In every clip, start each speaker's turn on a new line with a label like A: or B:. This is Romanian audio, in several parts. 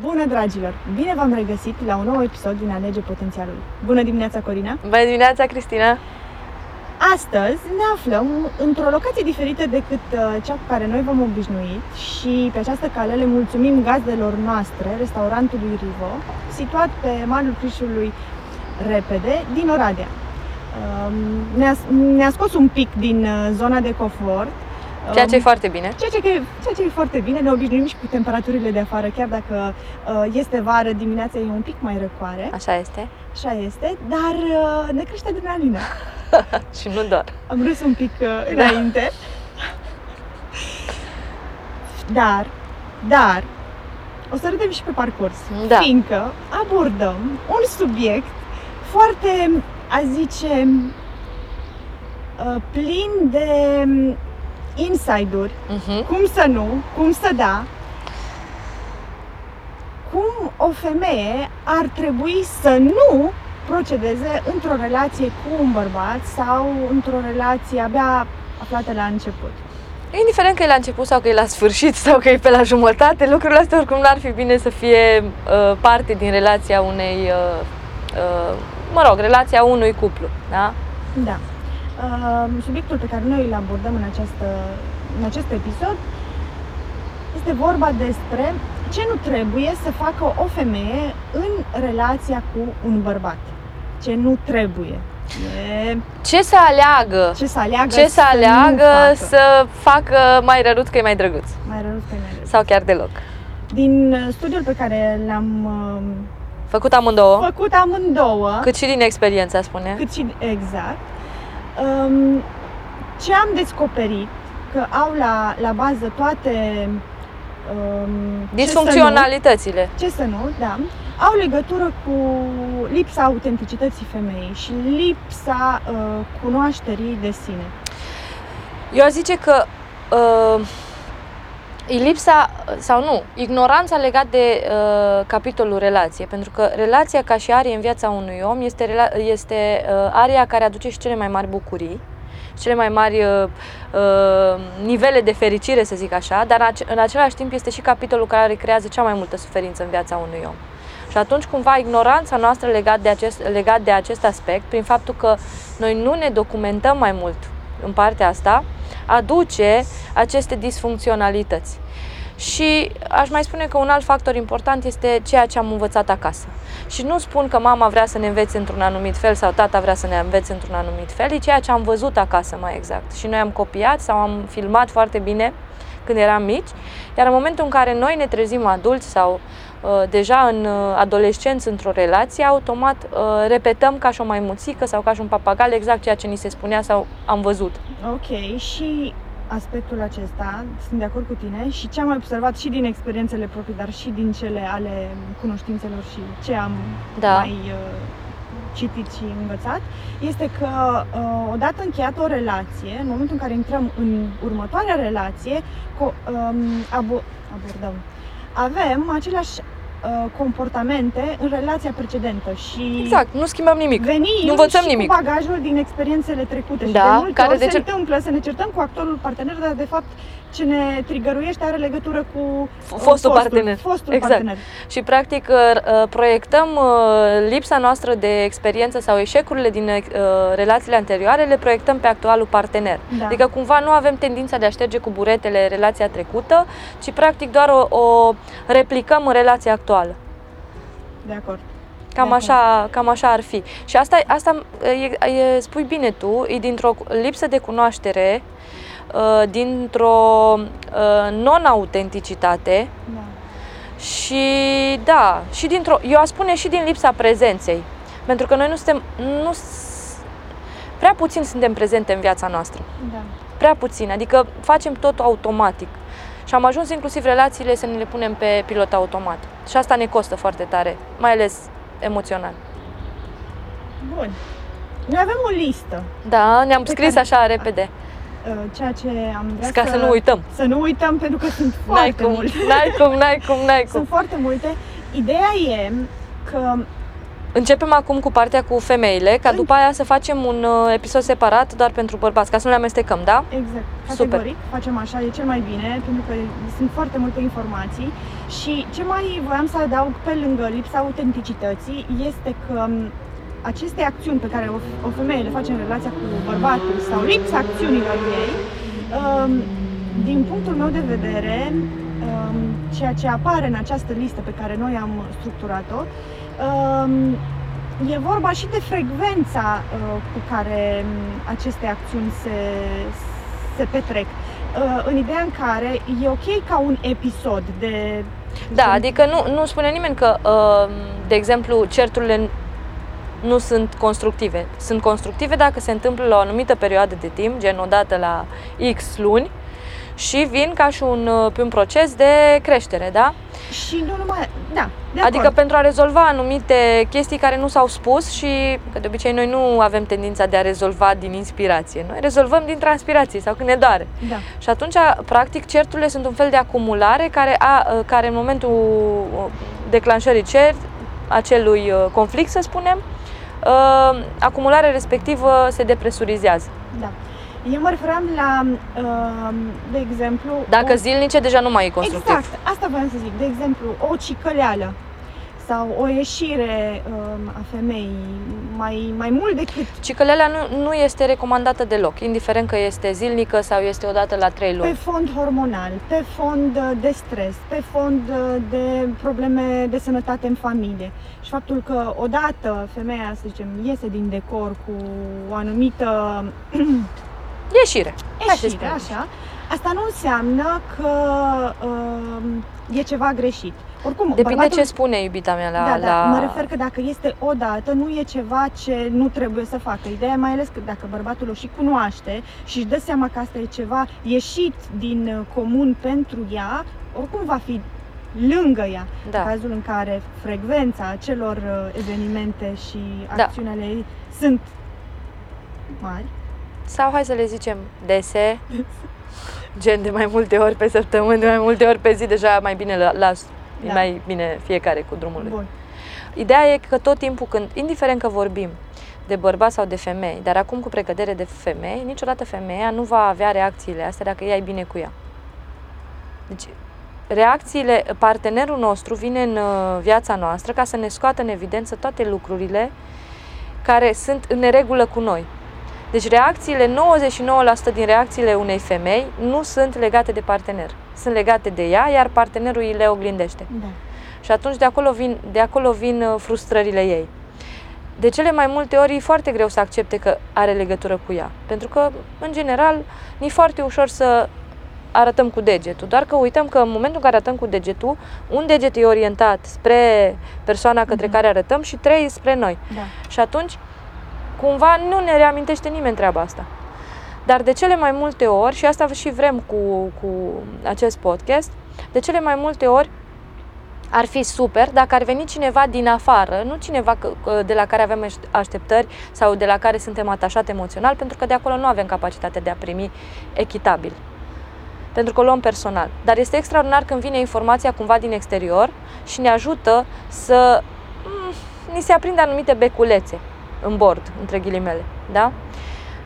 A: Bună, dragilor! Bine v-am regăsit la un nou episod din Alege Potențialul. Bună dimineața, Corina!
B: Bună dimineața, Cristina!
A: Astăzi ne aflăm într-o locație diferită decât uh, cea cu care noi v-am obișnuit și pe această cale le mulțumim gazdelor noastre, restaurantului Rivo, situat pe malul Crișului Repede, din Oradea. Um, Ne-a, ne-a scos un pic din uh, zona de confort,
B: Ceea ce e
A: Um,
B: foarte bine.
A: Ceea ce, ceea ce e foarte bine, ne obișnuim și cu temperaturile de afară, chiar dacă uh, este vară, dimineața e un pic mai răcoare,
B: Așa este.
A: așa este, dar uh, ne crește adrenalina.
B: și nu doar.
A: Am râs un pic uh, înainte. Dar, dar, o să râdem și pe parcurs,
B: Da.
A: fiindcă abordăm un subiect foarte, a zice, uh, plin de um, inside-uri,
B: Mhm.
A: cum să nu, cum să da, cum o femeie ar trebui să nu procedeze într-o relație cu un bărbat sau într-o relație abia aflată la început.
B: Indiferent că e la început sau că e la sfârșit sau că e pe la jumătate, lucrurile astea oricum n-ar fi bine să fie uh, parte din relația unei, uh, uh, mă rog, relația unui cuplu, da?
A: Da. Uh, subiectul pe care noi îl abordăm în, această, în acest episod este vorba despre ce nu trebuie să facă o femeie în relația cu un bărbat. Ce nu trebuie. E
B: Ce să aleagă?
A: ce să aleagă
B: Ce să
A: nu
B: aleagă
A: facă.
B: să facă mai răruț că e mai drăguț?
A: Mai rău că mai rău.
B: Sau chiar deloc?
A: Din uh, studiul pe care l-am uh,
B: Făcut amândouă,
A: făcut amândouă,
B: cât și din experiența, spune.
A: cât și exact, um, ce am descoperit că au la, la bază toate um,
B: Disfuncționalitățile.
A: ce să, nu, ce să nu, da, au legătură cu lipsa autenticității femeii și lipsa uh, cunoașterii de sine.
B: Eu aș zice că uh, e lipsa, sau nu, ignoranța legat de uh, capitolul relație, pentru că relația ca și arie în viața unui om este, rela- este uh, aria care aduce și cele mai mari bucurii, și cele mai mari uh, uh, nivele de fericire, să zic așa, dar în ace- în același timp este și capitolul care creează cea mai multă suferință în viața unui om. Și atunci, cumva, ignoranța noastră legat de, acest, legat de acest aspect, prin faptul că noi nu ne documentăm mai mult în partea asta, aduce aceste disfuncționalități. Și aș mai spune că un alt factor important este ceea ce am învățat acasă. Și nu spun că mama vrea să ne învețe într-un anumit fel sau tata vrea să ne învețe într-un anumit fel, e ceea ce am văzut acasă mai exact. Și noi am copiat sau am filmat foarte bine când eram mici, iar în momentul în care noi ne trezim adulți sau uh, deja în uh, adolescenți într-o relație, automat uh, repetăm ca și o maimuțică sau ca și un papagal exact ceea ce ni se spunea sau am văzut.
A: Ok, și aspectul acesta, sunt de acord cu tine și ce am observat și din experiențele proprii, dar și din cele ale cunoștințelor și ce am
B: Da.
A: mai uh, citit și învățat, este că uh, odată încheiată o relație, în momentul în care intrăm în următoarea relație, co- um, abo- abordăm, avem aceleași uh, comportamente în relația precedentă și
B: Exact, nu schimbăm nimic.
A: venim
B: Nu învățăm
A: și
B: nimic.
A: cu bagajul din experiențele trecute și
B: Da,
A: de multe
B: care
A: ori
B: de
A: se
B: ce-
A: întâmplă să ne certăm cu actorul partener, dar de fapt ce ne trigăruiește are legătură cu uh,
B: Fostul partener.
A: Fostul
B: Exact.
A: partener.
B: Și practic uh, proiectăm uh, lipsa noastră de experiență sau eșecurile din uh, relațiile anterioare, le proiectăm pe actualul partener.
A: Da.
B: Adică cumva nu avem tendința de a șterge cu buretele relația trecută, ci practic doar o, o replicăm în relația actuală.
A: De acord.
B: Cam
A: De
B: așa, cam așa ar fi. Și asta, asta e, e, spui bine tu, e dintr-o lipsă de cunoaștere, uh, dintr-o uh, non-autenticitate
A: Da.
B: și da, și dintr-o, eu aș spune și din lipsa prezenței. Pentru că noi nu suntem, nu, s- prea puțin suntem prezente în viața noastră.
A: Da.
B: Prea puțin, adică facem totul automatic. Și am ajuns inclusiv relațiile să ne le punem pe pilot automat. Și asta ne costă foarte tare, mai ales emoțional.
A: Bun. Noi avem o listă,
B: Da, ne-am
A: Pe
B: scris
A: care-
B: așa repede,
A: uh, ceea ce am vrea
B: ca să nu uităm.
A: Să nu uităm, pentru că sunt
B: N-ai
A: foarte
B: cum,
A: multe.
B: n-ai cum, n-ai cum, n-ai cum.
A: Sunt foarte multe. Ideea e că
B: Începem acum cu partea cu femeile, ca după aia să facem un uh, episod separat doar pentru bărbați, ca să nu le amestecăm, da?
A: Exact, categoric, Super. facem așa, e cel mai bine, pentru că sunt foarte multe informații și ce mai voiam să adaug pe lângă lipsa autenticității este că um, aceste acțiuni pe care o, o femeie le face în relația cu bărbatul sau lipsa acțiunilor ei, um, din punctul meu de vedere, um, ceea ce apare în această listă pe care noi am structurat-o, e vorba și de frecvența uh, cu care aceste acțiuni se, se petrec. Uh, în ideea în care e ok ca un episod de
B: da, adică nu, nu spune nimeni că, de exemplu, certurile nu sunt constructive. Sunt constructive dacă se întâmplă la o anumită perioadă de timp, gen odată la X luni, și vin ca și un, uh, pe un proces de creștere, da?
A: Și nu numai, da, de
B: Adică acord. pentru a rezolva anumite chestii care nu s-au spus și că de obicei noi nu avem tendința de a rezolva din inspirație. Noi rezolvăm din transpirație sau când ne doare.
A: Da.
B: Și atunci, practic, certurile sunt un fel de acumulare care, a, uh, care în momentul uh, declanșării cert, acelui conflict, să spunem, acumularea respectivă se depresurizează.
A: Da. Eu mă referam la, uh, de exemplu...
B: Dacă o... zilnice, deja nu mai e constructiv.
A: Exact, asta vreau să zic. De exemplu, o cicăleală sau o ieșire uh, a femeii mai, mai mult decât...
B: Cicăleala nu, nu este recomandată deloc, indiferent că este zilnică sau este odată la trei luni.
A: Pe fond hormonal, pe fond de stres, pe fond de probleme de sănătate în familie. Și faptul că odată femeia, să zicem, iese din decor cu o anumită
B: Ieșire.
A: Ieșire, așa. Asta nu înseamnă că uh, e ceva greșit.
B: Oricum, Depinde bărbatul... ce spune iubita mea la,
A: da,
B: da,
A: la... mă refer că dacă este o dată, nu e ceva ce nu trebuie să facă. Ideea mai ales că dacă bărbatul o și cunoaște și își dă seama că asta e ceva ieșit din uh, comun pentru ea, oricum va fi lângă ea. Da. În cazul în care frecvența acelor uh, evenimente și da. acțiunile ei sunt mari,
B: sau hai să le zicem dese, gen de mai multe ori pe săptămână, de mai multe ori pe zi, deja mai bine las, da. e mai bine fiecare cu drumul lui. Bun. Ideea e că tot timpul când, indiferent că vorbim de bărbați sau de femei, dar acum cu precădere de femei, niciodată femeia nu va avea reacțiile astea dacă ea e bine cu ea. Deci, reacțiile, partenerul nostru vine în uh, viața noastră ca să ne scoată în evidență toate lucrurile care sunt în neregulă cu noi. Deci reacțiile, 99% din reacțiile unei femei nu sunt legate de partener. Sunt legate de ea, iar partenerul îi le oglindește.
A: Da.
B: Și atunci de acolo, vin, de acolo vin uh, frustrările ei. De cele mai multe ori e foarte greu să accepte că are legătură cu ea. Pentru că, în general, e foarte ușor să arătăm cu degetul. Doar că uităm că în momentul în care arătăm cu degetul, un deget e orientat spre persoana către mm-hmm. care arătăm și trei spre noi.
A: Da.
B: Și atunci Cumva nu ne reamintește nimeni treaba asta. Dar de cele mai multe ori, și asta și vrem cu, cu acest podcast, de cele mai multe ori ar fi super dacă ar veni cineva din afară, nu cineva de la care avem așteptări sau de la care suntem atașate emoțional, pentru că de acolo nu avem capacitatea de a primi echitabil. Pentru că o luăm personal. Dar este extraordinar când vine informația cumva din exterior și ne ajută să mm, ni se aprinde anumite beculețe în bord, între ghilimele, da?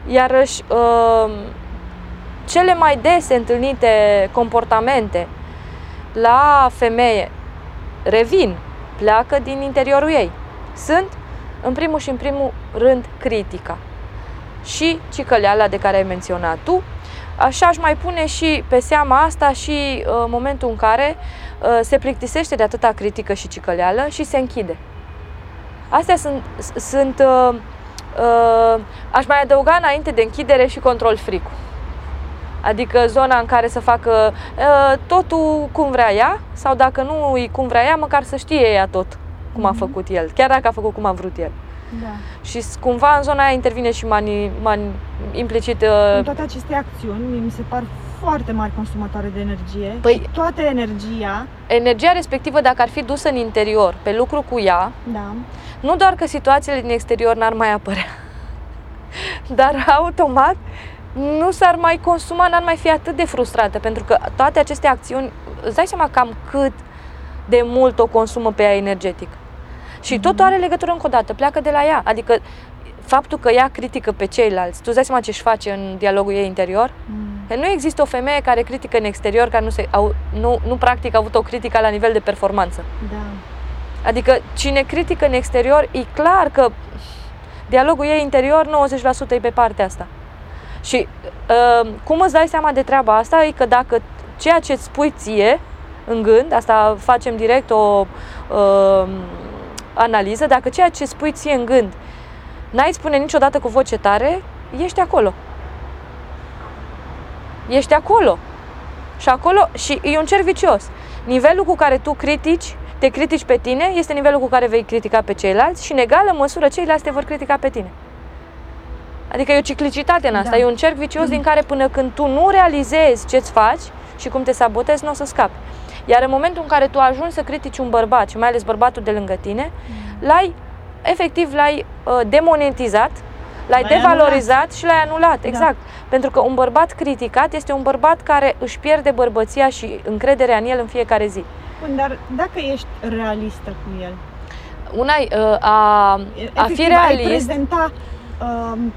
B: Iarăși, uh, cele mai dese întâlnite comportamente la femeie revin, pleacă din interiorul ei. Sunt, în primul și în primul rând, critica și cicăleala de care ai menționat tu. Așa aș mai pune și pe seama asta și uh, momentul în care uh, se plictisește de atâta critică și cicăleală și se închide. Astea sunt, sunt uh, uh, aș mai adăuga înainte de închidere și control fricul. Adică zona în care să facă uh, totul cum vrea ea sau dacă nu e cum vrea ea, măcar să știe ea tot cum a mhm. făcut el, chiar dacă a făcut cum a vrut el.
A: Da.
B: Și cumva în zona aia intervine și mani, mani, implicit... Uh...
A: În toate aceste acțiuni, mi se par foarte mari consumatoare de energie păi, și toată energia...
B: Energia respectivă, dacă ar fi dusă în interior, pe lucru cu ea,
A: da.
B: nu doar că situațiile din exterior n-ar mai apărea, dar automat nu s-ar mai consuma, n-ar mai fi atât de frustrată, pentru că toate aceste acțiuni, îți dai seama cam cât de mult o consumă pe ea energetic. Și totul are legătură încă o dată, pleacă de la ea. Adică faptul că ea critică pe ceilalți, tu îți dai seama ce își face în dialogul ei interior?
A: Mm.
B: Că nu există o femeie care critică în exterior, care nu, se, au, nu, nu practic a avut o critică la nivel de performanță.
A: Da.
B: Adică cine critică în exterior, e clar că dialogul ei interior 90% e pe partea asta. Și uh, cum îți dai seama de treaba asta e că dacă ceea ce îți spui ție în gând, asta facem direct o uh, analiză, dacă ceea ce spui ție în gând n-ai spune niciodată cu voce tare, ești acolo. Ești acolo. Și acolo, și e un cer vicios. Nivelul cu care tu critici, te critici pe tine, este nivelul cu care vei critica pe ceilalți și în egală măsură ceilalți te vor critica pe tine. Adică e o ciclicitate în asta,
A: Da.
B: e un cerc vicios din care până când tu nu realizezi ce-ți faci și cum te sabotezi, nu o să scapi. Iar în momentul în care tu ajungi să critici un bărbat și mai ales bărbatul de lângă tine, l-ai, efectiv, l-ai uh, demonetizat, l-ai
A: L-ai
B: devalorizat și l-ai anulat, exact. Pentru că un bărbat criticat este un bărbat care își pierde bărbăția și încrederea în el în fiecare zi.
A: Bun, dar dacă ești realistă cu el,
B: Una e, uh, a, a
A: efectiv,
B: fi
A: ai
B: realist,
A: prezenta um,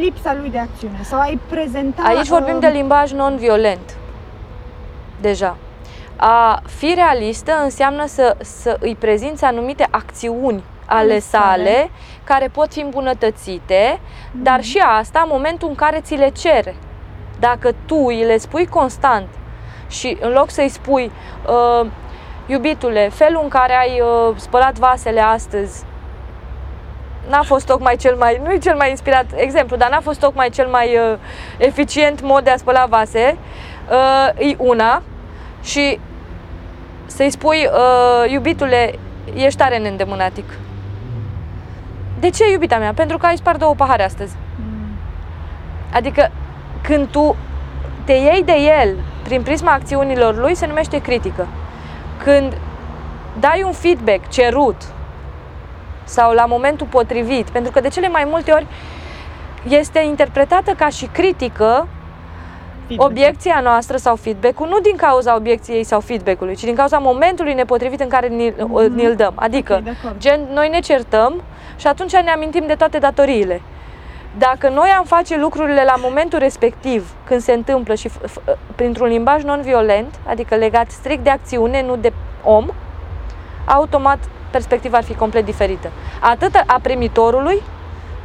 A: lipsa lui de acțiune sau ai prezenta...
B: aici vorbim
A: um,
B: de limbaj non-violent. Deja. A fi realistă înseamnă să, să îi prezinți anumite acțiuni ale
A: Ale sale.
B: sale care pot fi îmbunătățite, dar
A: Mhm.
B: și asta în momentul în care ți le cere. Dacă tu îi le spui constant și în loc să-i spui uh, iubitule, felul în care ai uh, spălat vasele astăzi n-a fost tocmai cel mai, nu e cel mai inspirat exemplu, dar n-a fost tocmai cel mai uh, eficient mod de a spăla vase, uh, e una și să-i spui, uh, iubitule, ești tare neîndemânatic. De ce, iubita mea? Pentru că ai spart două pahare astăzi.
A: Mm,
B: Adică când tu te iei de el prin prisma acțiunilor lui, se numește critică. Când dai un feedback cerut sau la momentul potrivit, pentru că de cele mai multe ori este interpretată ca și critică
A: feedback.
B: obiecția noastră sau feedback-ul nu din cauza obiecției sau feedback-ului, ci din cauza momentului nepotrivit în care ni,
A: Mhm.
B: ni-l dăm. Adică,
A: Ok, de acord.
B: gen, noi ne certăm și atunci ne amintim de toate datoriile. Dacă noi am face lucrurile la momentul respectiv, când se întâmplă și f- f- printr-un limbaj non-violent, adică legat strict de acțiune, nu de om, automat perspectiva ar fi complet diferită. Atât a primitorului,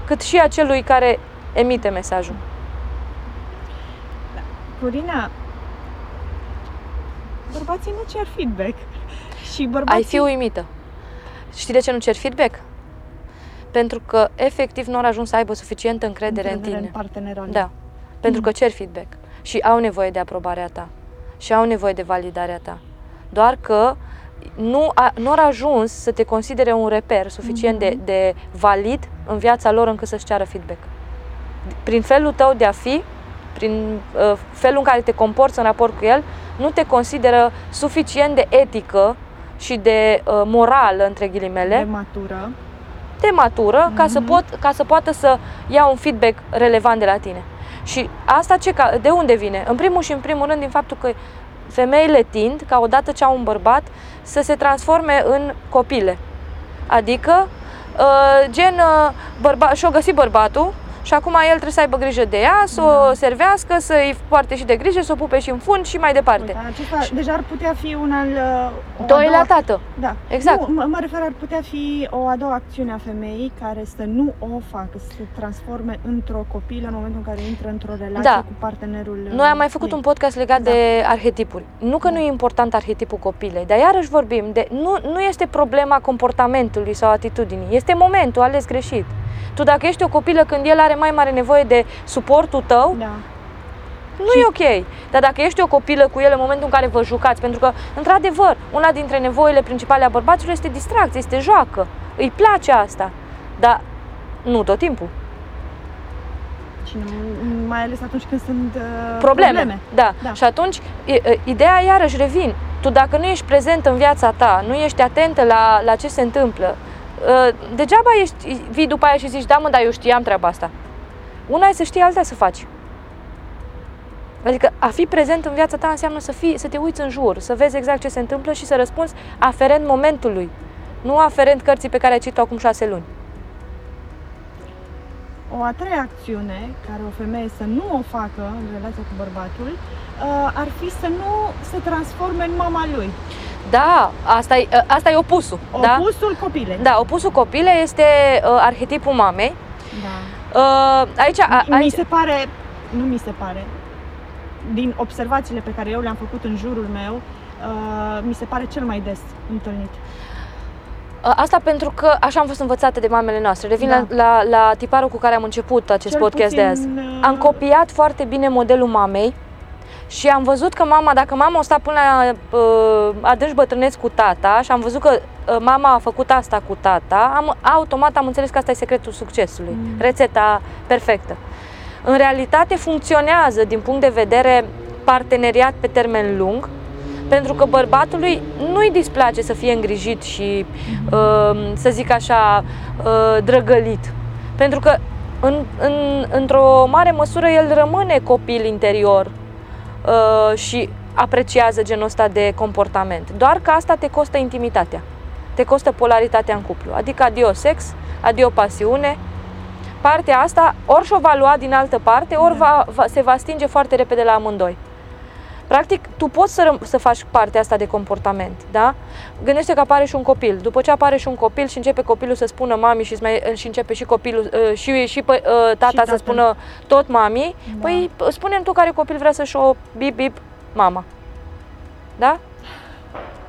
B: cât și a celui care emite mesajul.
A: Corina, bărbații nu cer feedback. Și bărbații...
B: Ai fi uimită. Știi de ce nu cer feedback? Pentru că efectiv nu au ajuns să aibă suficientă încredere,
A: încredere
B: în tine.
A: în partenerul
B: Da. Pentru că cer feedback și au nevoie de aprobarea ta și au nevoie de validarea ta. Doar că nu, a, nu au ajuns să te considere un reper suficient de,
A: Mhm.
B: de valid în viața lor încât să-și ceară feedback. Prin felul tău de a fi, prin uh, felul în care te comporți în raport cu el, nu te consideră suficient de etică și de uh, morală, între ghilimele,
A: de matură.
B: de matură ca, să
A: Mhm.
B: pot, ca să poată să ia un feedback relevant de la tine. Și asta ce, ca- de unde vine? În primul și în primul rând din faptul că femeile tind, ca odată ce au un bărbat, să se transforme în copile. Adică, uh, gen, uh, bărba- și-o găsit bărbatul și acum el trebuie să aibă grijă de ea, să
A: Da.
B: o servească, să-i poarte și de grijă, să o pupe și în fund și mai departe.
A: Uite, acesta deja ar putea fi un al... uh, o a
B: Doi la
A: doua-
B: tată.
A: Da.
B: Exact.
A: Nu, mă, mă refer, ar putea fi o a doua acțiune a femeii care să nu o facă, să se transforme într-o copilă în momentul în care intră într-o relație
B: Da.
A: cu partenerul uh,
B: Noi am mai făcut
A: ei.
B: un podcast legat
A: Da.
B: de arhetipuri. Nu că nu e important arhetipul copilei, dar iarăși vorbim de. Nu, nu este problema comportamentului sau atitudinii, este momentul ales greșit. Tu dacă ești o copilă când el are mai mare nevoie de suportul tău,
A: Da.
B: nu e ok. Dar dacă ești o copilă cu el în momentul în care vă jucați, pentru că, într-adevăr, una dintre nevoile principale a bărbaților este distracție, este joacă. Îi place asta. Dar nu tot timpul.
A: Și nu, mai ales atunci când sunt uh,
B: probleme.
A: probleme.
B: Da.
A: Da.
B: Și atunci, e- e, ideea iarăși revin. Tu dacă nu ești prezent în viața ta, nu ești atentă la, la ce se întâmplă, ă, degeaba ești, vii după aia și zici, da mă, dar eu știam treaba asta. Una e să știi, alta să faci. Adică a fi prezent în viața ta înseamnă să, fii, să te uiți în jur, să vezi exact ce se întâmplă și să răspunzi aferent momentului. nu aferent cărții pe care ai citit-o acum șase luni.
A: O a treia acțiune care o femeie să nu o facă în relația cu bărbatul uh, ar fi să nu se transforme în mama lui.
B: Da, asta e, asta e opusul.
A: Opusul
B: da?
A: copilei.
B: Da, opusul copilei este uh, arhetipul mamei.
A: Da.
B: Uh, aici, a, aici...
A: Mi se pare, nu mi se pare, din observațiile pe care eu le-am făcut în jurul meu, uh, mi se pare cel mai des întâlnit.
B: Uh, asta pentru că așa am fost învățate de mamele noastre. Revin
A: Da.
B: la, la, la tiparul cu care am început acest
A: Cel
B: podcast de azi.
A: puțin, uh,
B: Am copiat foarte bine modelul mamei și am văzut că mama, dacă mama o sta până la uh, adânci bătrâneți cu tata și am văzut că uh, mama a făcut asta cu tata, am, automat am înțeles că asta e secretul succesului,
A: Mm.
B: rețeta perfectă. În realitate funcționează din punct de vedere parteneriat pe termen lung, pentru că bărbatului nu-i displace să fie îngrijit și, uh, să zic așa, uh, drăgălit. Pentru că, în, în, într-o mare măsură, el rămâne copil interior uh, și apreciază genul ăsta de comportament. Doar că asta te costă intimitatea, te costă polaritatea în cuplu. Adică adio sex, adio pasiune. Partea asta ori și-o va lua din altă parte, ori va, va, se va stinge foarte repede la amândoi. Practic, tu poți să, răm- să faci partea asta de comportament, da? Gândește că apare și un copil. După ce apare și un copil și începe copilul să spună mami și, îți mai, și începe și copilul uh, și, și pă, uh, tata să
A: tatăl.
B: spună tot mami,
A: Da.
B: păi spune tu care copil vrea să-și o bip bip mama. Da?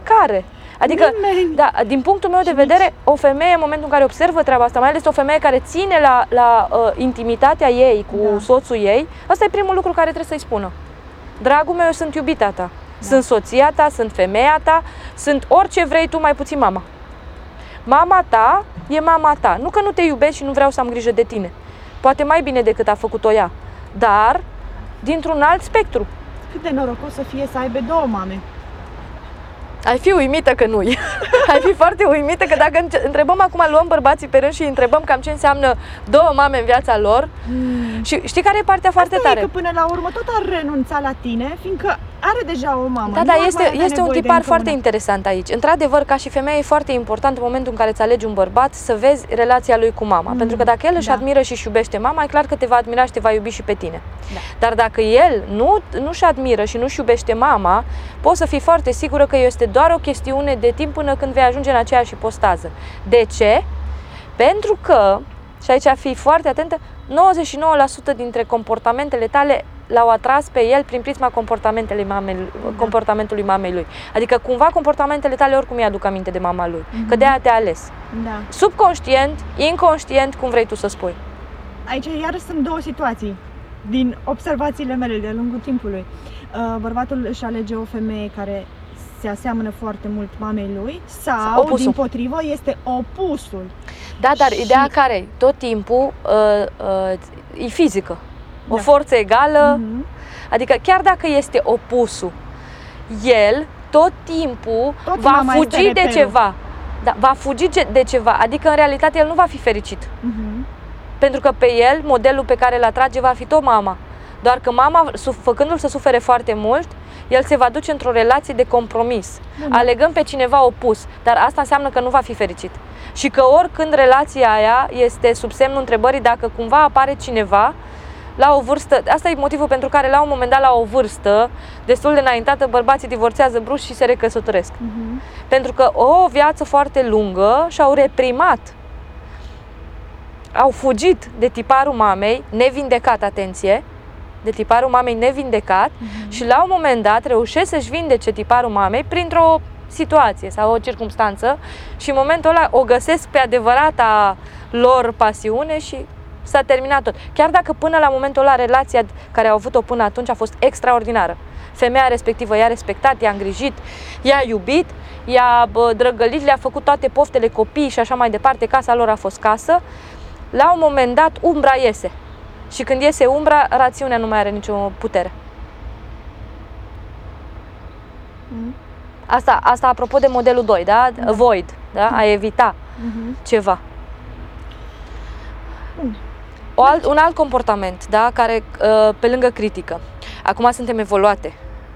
B: Care? Adică,
A: Nimeni.
B: da, din punctul meu de
A: Și
B: vedere, o femeie în momentul în care observă treaba asta, mai ales o femeie care ține la, la uh, intimitatea ei cu
A: Da.
B: soțul ei, asta e primul lucru care trebuie să-i spună. Dragul meu, eu sunt iubita ta,
A: Da.
B: sunt soția ta, sunt femeia ta, sunt orice vrei tu, mai puțin mama. Mama ta e mama ta. Nu că nu te iubesc și nu vreau să am grijă de tine. Poate mai bine decât a făcut-o ea. Dar dintr-un alt spectru.
A: Cât de norocos să fie să aibă două mame.
B: Ai fi uimită că nu Ai fi foarte uimită că dacă înce- întrebăm acum, luăm bărbații pe rând și îi întrebăm cam ce înseamnă două mame în viața lor. Și știi care e partea foarte
A: Asta
B: tare?
A: e că până la urmă tot ar renunța la tine, fiindcă are deja o mamă.
B: Da,
A: nu
B: da,
A: ar mai
B: este,
A: avea
B: este un
A: nevoie de
B: tipar
A: încă
B: foarte
A: una.
B: interesant aici. Într-adevăr, ca și femeie, e foarte important în momentul în care îți alegi un bărbat să vezi relația lui cu mama.
A: Mm,
B: Pentru că dacă el își
A: da.
B: admiră și își iubește mama, e clar că te va admira și te va iubi și pe tine.
A: Da.
B: Dar dacă el nu, nu-și admiră și nu-și iubește mama, poți să fii foarte sigură că este doar o chestiune de timp până când vei ajunge în aceeași postază. De ce? Pentru că, și aici fii foarte atentă, 99% dintre comportamentele tale l-au atras pe el prin prisma comportamentele mamei, comportamentului mamei lui. Adică cumva comportamentele tale oricum îi aduc aminte de mama lui. Că de aia te-a ales.
A: Da.
B: Subconștient, inconștient, cum vrei tu să spui.
A: Aici iar sunt două situații din observațiile mele de-a lungul timpului. Uh, Bărbatul își alege o femeie care se aseamănă foarte mult mamei lui sau,
B: Opusul.
A: din potrivă, este opusul.
B: Da, dar
A: Și-
B: ideea care e? Tot timpul uh, uh, e fizică. O
A: Da.
B: forță egală,
A: Mhm.
B: adică chiar dacă este opusul, el tot timpul
A: Tot
B: va
A: mama este
B: fugi de
A: reperul.
B: ceva. Da, va fugi ce- de ceva, adică în realitate el nu va fi fericit.
A: Mhm.
B: Pentru că pe el, modelul pe care îl atrage va fi tot mama. Doar că mama, su- făcându-l să sufere foarte mult, el se va duce într-o relație de compromis,
A: Da.
B: alegând pe cineva opus. Dar asta înseamnă că nu va fi fericit. Și că oricând relația aia este sub semnul întrebării dacă cumva apare cineva la o vârstă, asta e motivul pentru care la un moment dat la o vârstă destul de înaintată bărbații divorțează brusc și se recăsătoresc.
A: Mhm.
B: Pentru că o viață foarte lungă și-au reprimat, au fugit de tiparul mamei, nevindecat, atenție, de tiparul mamei nevindecat
A: Mhm.
B: și la un moment dat reușesc să-și vindece tiparul mamei printr-o situație sau o circunstanță și în momentul ăla o găsesc pe adevărata lor pasiune și s-a terminat tot. Chiar dacă până la momentul ăla relația care au avut-o până atunci a fost extraordinară. Femeia respectivă i-a respectat, i-a îngrijit, i-a iubit, i-a bă, drăgălit, le-a făcut toate poftele copii și așa mai departe, casa lor a fost casă. La un moment dat umbra iese. Și când iese umbra, rațiunea nu mai are nicio putere.
A: Mhm.
B: Asta, asta apropo de modelul 2, da?
A: Da.
B: Avoid, da? A evita
A: Mhm.
B: ceva.
A: Bun.
B: O alt, un alt comportament, da? Care, uh, pe lângă critică. Acum suntem evoluate.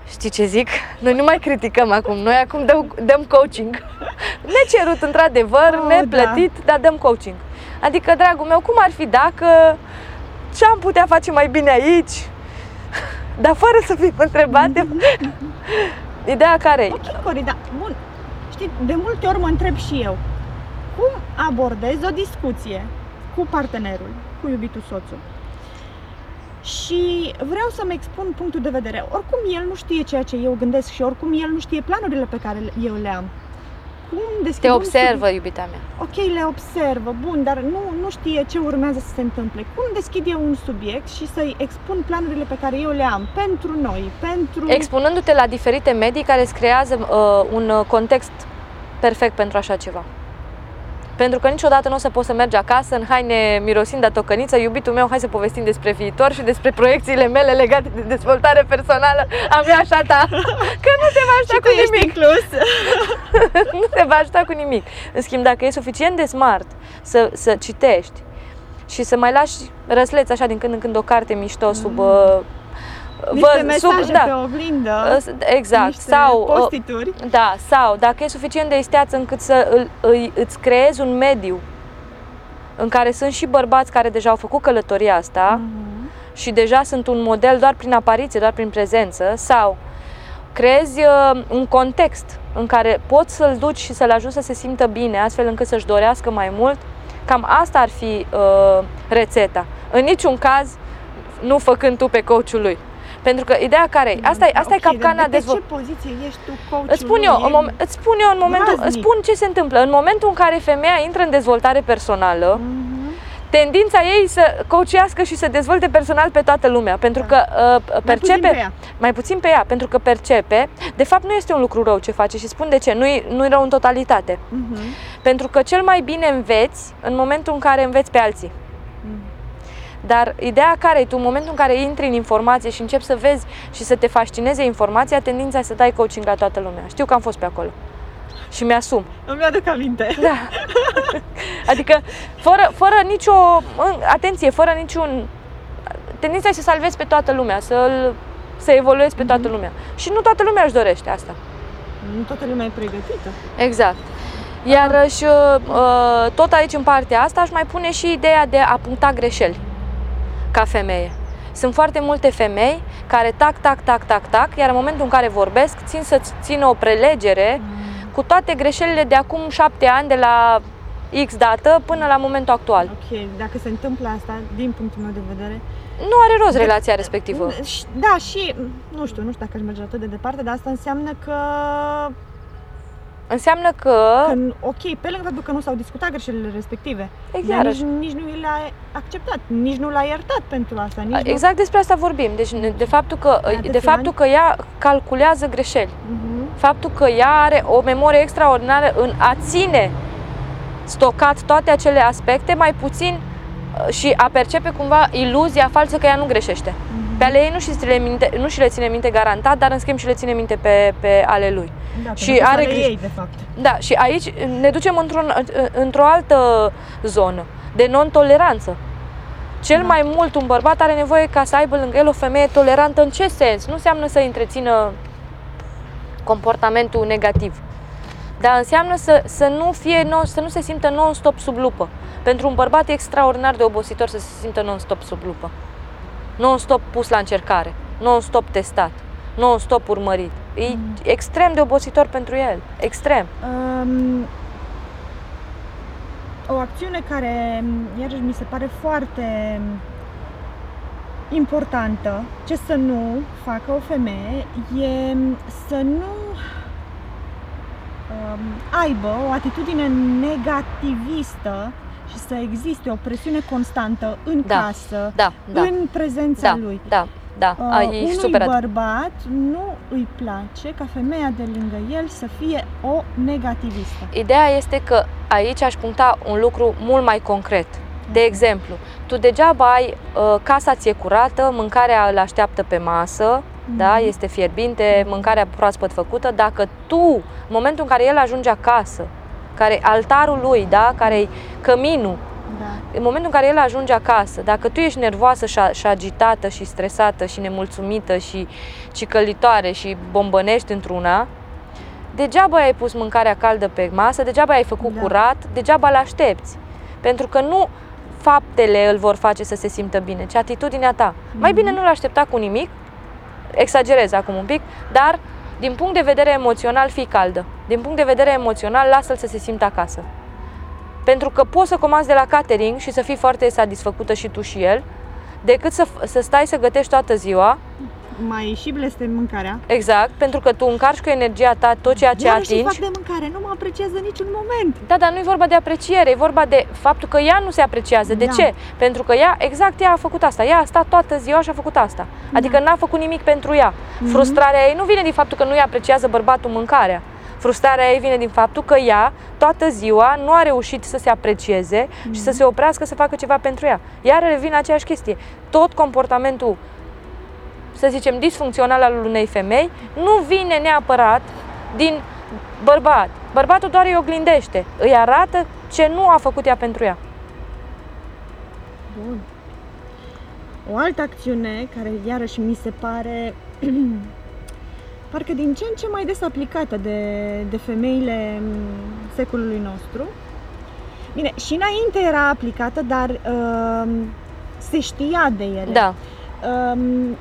B: Știi ce zic? Noi nu mai criticăm acum, noi acum dăm, dăm coaching. necerut într-adevăr,
A: Oh,
B: neplătit, dar dăm coaching. Adică, dragul meu, cum ar fi dacă ce am putea face mai bine aici, dar fără să fim întrebate? Ideea care e?
A: Ok, Cori, dar bun, știi, de multe ori mă întreb și eu, cum abordez o discuție cu partenerul, cu iubitul soțul? Și vreau să-mi expun punctul de vedere. Oricum el nu știe ceea ce eu gândesc și oricum el nu știe planurile pe care eu le am. Cum deschid
B: te
A: un
B: observă,
A: subiect?
B: iubita mea.
A: Ok, le observă, bun, dar nu, nu știe ce urmează să se întâmple. Cum deschid eu un subiect și să-i expun planurile pe care eu le am pentru noi, pentru...
B: Expunându-te la diferite medii care îți creează uh, un uh, context perfect pentru așa ceva. Pentru că niciodată nu o să poți să mergi acasă în haine mirosind a tocăniță, iubitul meu, hai să povestim despre viitor și despre proiecțiile mele legate de dezvoltare personală a mea și a ta. Că nu te va ajuta
A: și
B: cu
A: tu ești
B: nimic.
A: inclus.
B: nu te va ajuta cu nimic. În schimb, dacă e suficient de smart să, să citești și să mai lași răsleți așa din când în când o carte mișto sub... Uh,
A: Niște mesaje
B: da,
A: pe oglindă,
B: uh, exact,
A: niște
B: sau uh,
A: postituri.
B: da, sau dacă e suficient de isteață încât să îl, îi, îți creezi un mediu în care sunt și bărbați care deja au făcut călătoria asta
A: Mhm.
B: și deja sunt un model doar prin apariție, doar prin prezență, sau creezi uh, un context în care poți să-l duci și să-l ajuți să se simtă bine, astfel încât să-și dorească mai mult, cam asta ar fi uh, rețeta. În niciun caz, nu făcând tu pe coachul lui. Pentru că ideea care e? Asta, e- asta
A: Ok,
B: e capcana
A: dar de
B: dezvoltării.
A: ce poziție ești tu coachul
B: Îți spun eu,
A: lui?
B: în mom- îți spun eu în momentul, îți
A: groaznic.
B: spun ce se întâmplă. În momentul în care femeia intră în dezvoltare personală,
A: Mhm.
B: tendința ei să coachească și să dezvolte personal pe toată lumea, pentru că uh,
A: Mai puțin
B: percepe
A: pe ea.
B: mai puțin pe ea, pentru că percepe, de fapt nu este un lucru rău ce face și spun de ce, nu-i, nu-i rău în totalitate.
A: Mhm.
B: Pentru că cel mai bine înveți în momentul în care înveți pe alții.
A: Mhm.
B: Dar ideea care e tu, în momentul în care intri în informație și începi să vezi și să te fascineze informația, tendința e să dai coaching la toată lumea. Știu că am fost pe acolo. Și mi-asum.
A: Îmi aduc aminte.
B: Da. Adică, fără, fără nicio, în- atenție, fără niciun, tendința e să salvezi pe toată lumea, să să evoluezi pe toată lumea. Și nu toată lumea își dorește asta.
A: Nu toată lumea e pregătită.
B: Exact. Iar și uh, tot aici în partea asta aș mai pune și ideea de a puncta greșeli ca femeie. Sunt foarte multe femei care tac, tac, tac, tac, tac, iar în momentul în care vorbesc țin să țină o prelegere cu toate greșelile de acum șapte ani de la X dată până la momentul actual.
A: Ok, dacă se întâmplă asta, din punctul meu de vedere,
B: Nu are rost relația respectivă.
A: Și- Da, și nu știu, nu știu dacă aș merge atât de departe, dar asta înseamnă că,
B: Înseamnă că,
A: că ok, pe lângă faptul că nu s-au discutat greșelile respective, dar
B: exact,
A: nici, nici nu le-a acceptat, nici nu l-a iertat pentru asta, nici
B: exact despre asta vorbim. Deci de faptul că,
A: Atâția
B: de faptul
A: ani.
B: că ea calculează greșeli.
A: nu. Mhm.
B: faptul că ea are o memorie extraordinară în a ține stocat toate acele aspecte, mai puțin uh, și a percepe cumva iluzia falsă că ea nu greșește.
A: Mhm.
B: Pe ale ei nu și, le minte, nu și le ține minte garantat, dar în schimb și le ține minte pe, pe ale lui.
A: Da,
B: și
A: pentru că
B: are
A: ale
B: grijă.
A: ei, de fapt.
B: Da, și aici ne ducem într-un, într-o altă zonă de non-toleranță. Cel
A: Da.
B: mai mult un bărbat are nevoie ca să aibă lângă el o femeie tolerantă. În ce sens? Nu înseamnă să întrețină comportamentul negativ. Dar înseamnă să, să, nu fie, non- să nu se simtă non-stop sub lupă. Pentru un bărbat e extraordinar de obositor să se simtă non-stop sub lupă. Non-stop pus la încercare, non-stop testat, non-stop urmărit. E
A: Mm.
B: extrem de obositor pentru el. Extrem.
A: Um, o acțiune care, iarăși, mi se pare foarte importantă, ce să nu facă o femeie, e să nu um, aibă o atitudine negativistă și să existe o presiune constantă în
B: Da,
A: casă,
B: Da, da,
A: în prezența
B: da,
A: lui.
B: da, da.
A: Uh,
B: A, e
A: unui
B: super adevărat.
A: bărbat nu îi place ca femeia de lângă el să fie o negativistă.
B: Ideea este că aici aș puncta un lucru mult mai concret. De exemplu, tu degeaba ai uh, casa ți e curată, mâncarea îl așteaptă pe masă, da,
A: Mhm.
B: este fierbinte, mâncarea proaspăt făcută, dacă tu, în momentul în care el ajunge acasă, care altarul lui, da, care e căminul,
A: Da.
B: în momentul în care el ajunge acasă, dacă tu ești nervoasă și, a- și agitată și stresată și nemulțumită și cicălitoare și bombănești într-una, degeaba ai pus mâncarea caldă pe masă, degeaba ai făcut
A: Da.
B: curat, degeaba îl aștepți. Pentru că nu faptele îl vor face să se simtă bine, ci atitudinea ta. Mai
A: Mhm.
B: bine nu-l aștepta cu nimic, exagerez acum un pic, dar din punct de vedere emoțional fii caldă. Din punct de vedere emoțional lasă-l să se simtă acasă. Pentru că poți să comanzi de la catering și să fii foarte satisfăcută și tu și el, decât să, să stai să gătești toată ziua,
A: Mai și blestem mâncarea.
B: exact, pentru că tu încarci cu energia ta tot ceea ce
A: Iarăși îi fac
B: atingi.
A: de mâncare, nu mă apreciază niciun moment.
B: Da, dar nu e vorba de apreciere, e vorba de faptul că ea nu se apreciază. De
A: Da.
B: ce? Pentru că ea, exact ea a făcut asta. Ea a stat toată ziua și a făcut asta. Adică
A: Da.
B: n-a făcut nimic pentru ea.
A: Mhm.
B: Frustrarea ei nu vine din faptul că nu-i apreciază bărbatul mâncarea. Frustrarea ei vine din faptul că ea, toată ziua, nu a reușit să se aprecieze și să se oprească să facă ceva pentru ea. Iar revine aceeași chestie. Tot comportamentul, să zicem, disfuncțional al unei femei nu vine neapărat din bărbat. Bărbatul doar îi oglindește, îi arată ce nu a făcut ea pentru ea.
A: Bun. O altă acțiune care iarăși mi se pare parcă din ce în ce mai des aplicată de, de femeile m, secolului nostru. Bine, și înainte era aplicată, dar um, se știa de ele.
B: Da,
A: Um,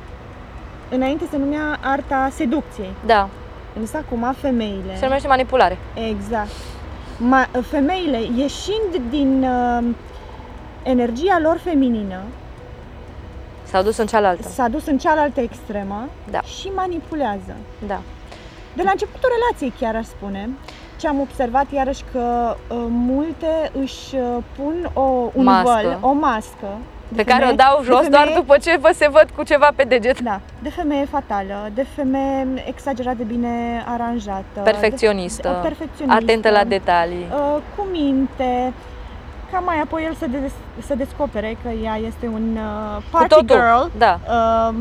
A: înainte se numea arta seducției.
B: da.
A: Însă acum femeile...
B: Se numește manipulare.
A: Exact. Ma, femeile, ieșind din uh, energia lor feminină,
B: S-au dus în cealaltă.
A: s-a dus în cealaltă extremă
B: Da.
A: și manipulează.
B: Da.
A: De la începutul relației, chiar aș spune, ce am observat iarăși că uh, multe își uh, pun o, un
B: Mască.
A: văl, o mască. De
B: Pe care o
A: femeie-
B: dau
A: de
B: jos
A: femeie-
B: doar după ce vă se văd cu ceva pe deget.
A: Da, de femeie fatală, de femeie exagerat de bine aranjată.
B: Perfecționistă,
A: de, perfecționistă
B: Atentă la detalii.
A: uh, cu minte, ca mai apoi el să, de, să descopere că ea este un uh,
B: Cu
A: party
B: totul.
A: girl.
B: Da.
A: Uh,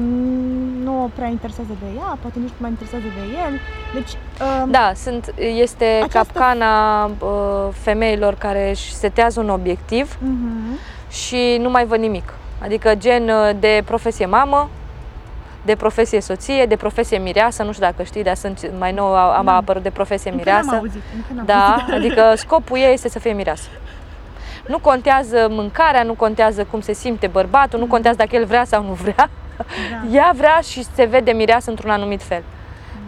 A: nu o prea interesează de ea, poate nici nu mai interesează de el. Deci, uh,
B: Da, sunt, este
A: Această-
B: capcana uh, femeilor care își setează un obiectiv
A: uh-huh.
B: Și nu mai văd nimic. Adică gen uh, de profesie mamă, de profesie soție, de profesie mireasă, nu știu dacă știi, dar sunt mai nou a- am
A: Da.
B: apărut de profesie
A: Încă n-am
B: mireasă.
A: auzit, încă n-am
B: Da,
A: auzit.
B: adică scopul ei este să fie mireasă. Nu contează mâncarea, nu contează cum se simte bărbatul, nu contează dacă el vrea sau nu vrea.
A: Da.
B: Ea vrea și se vede mireasă într-un anumit fel.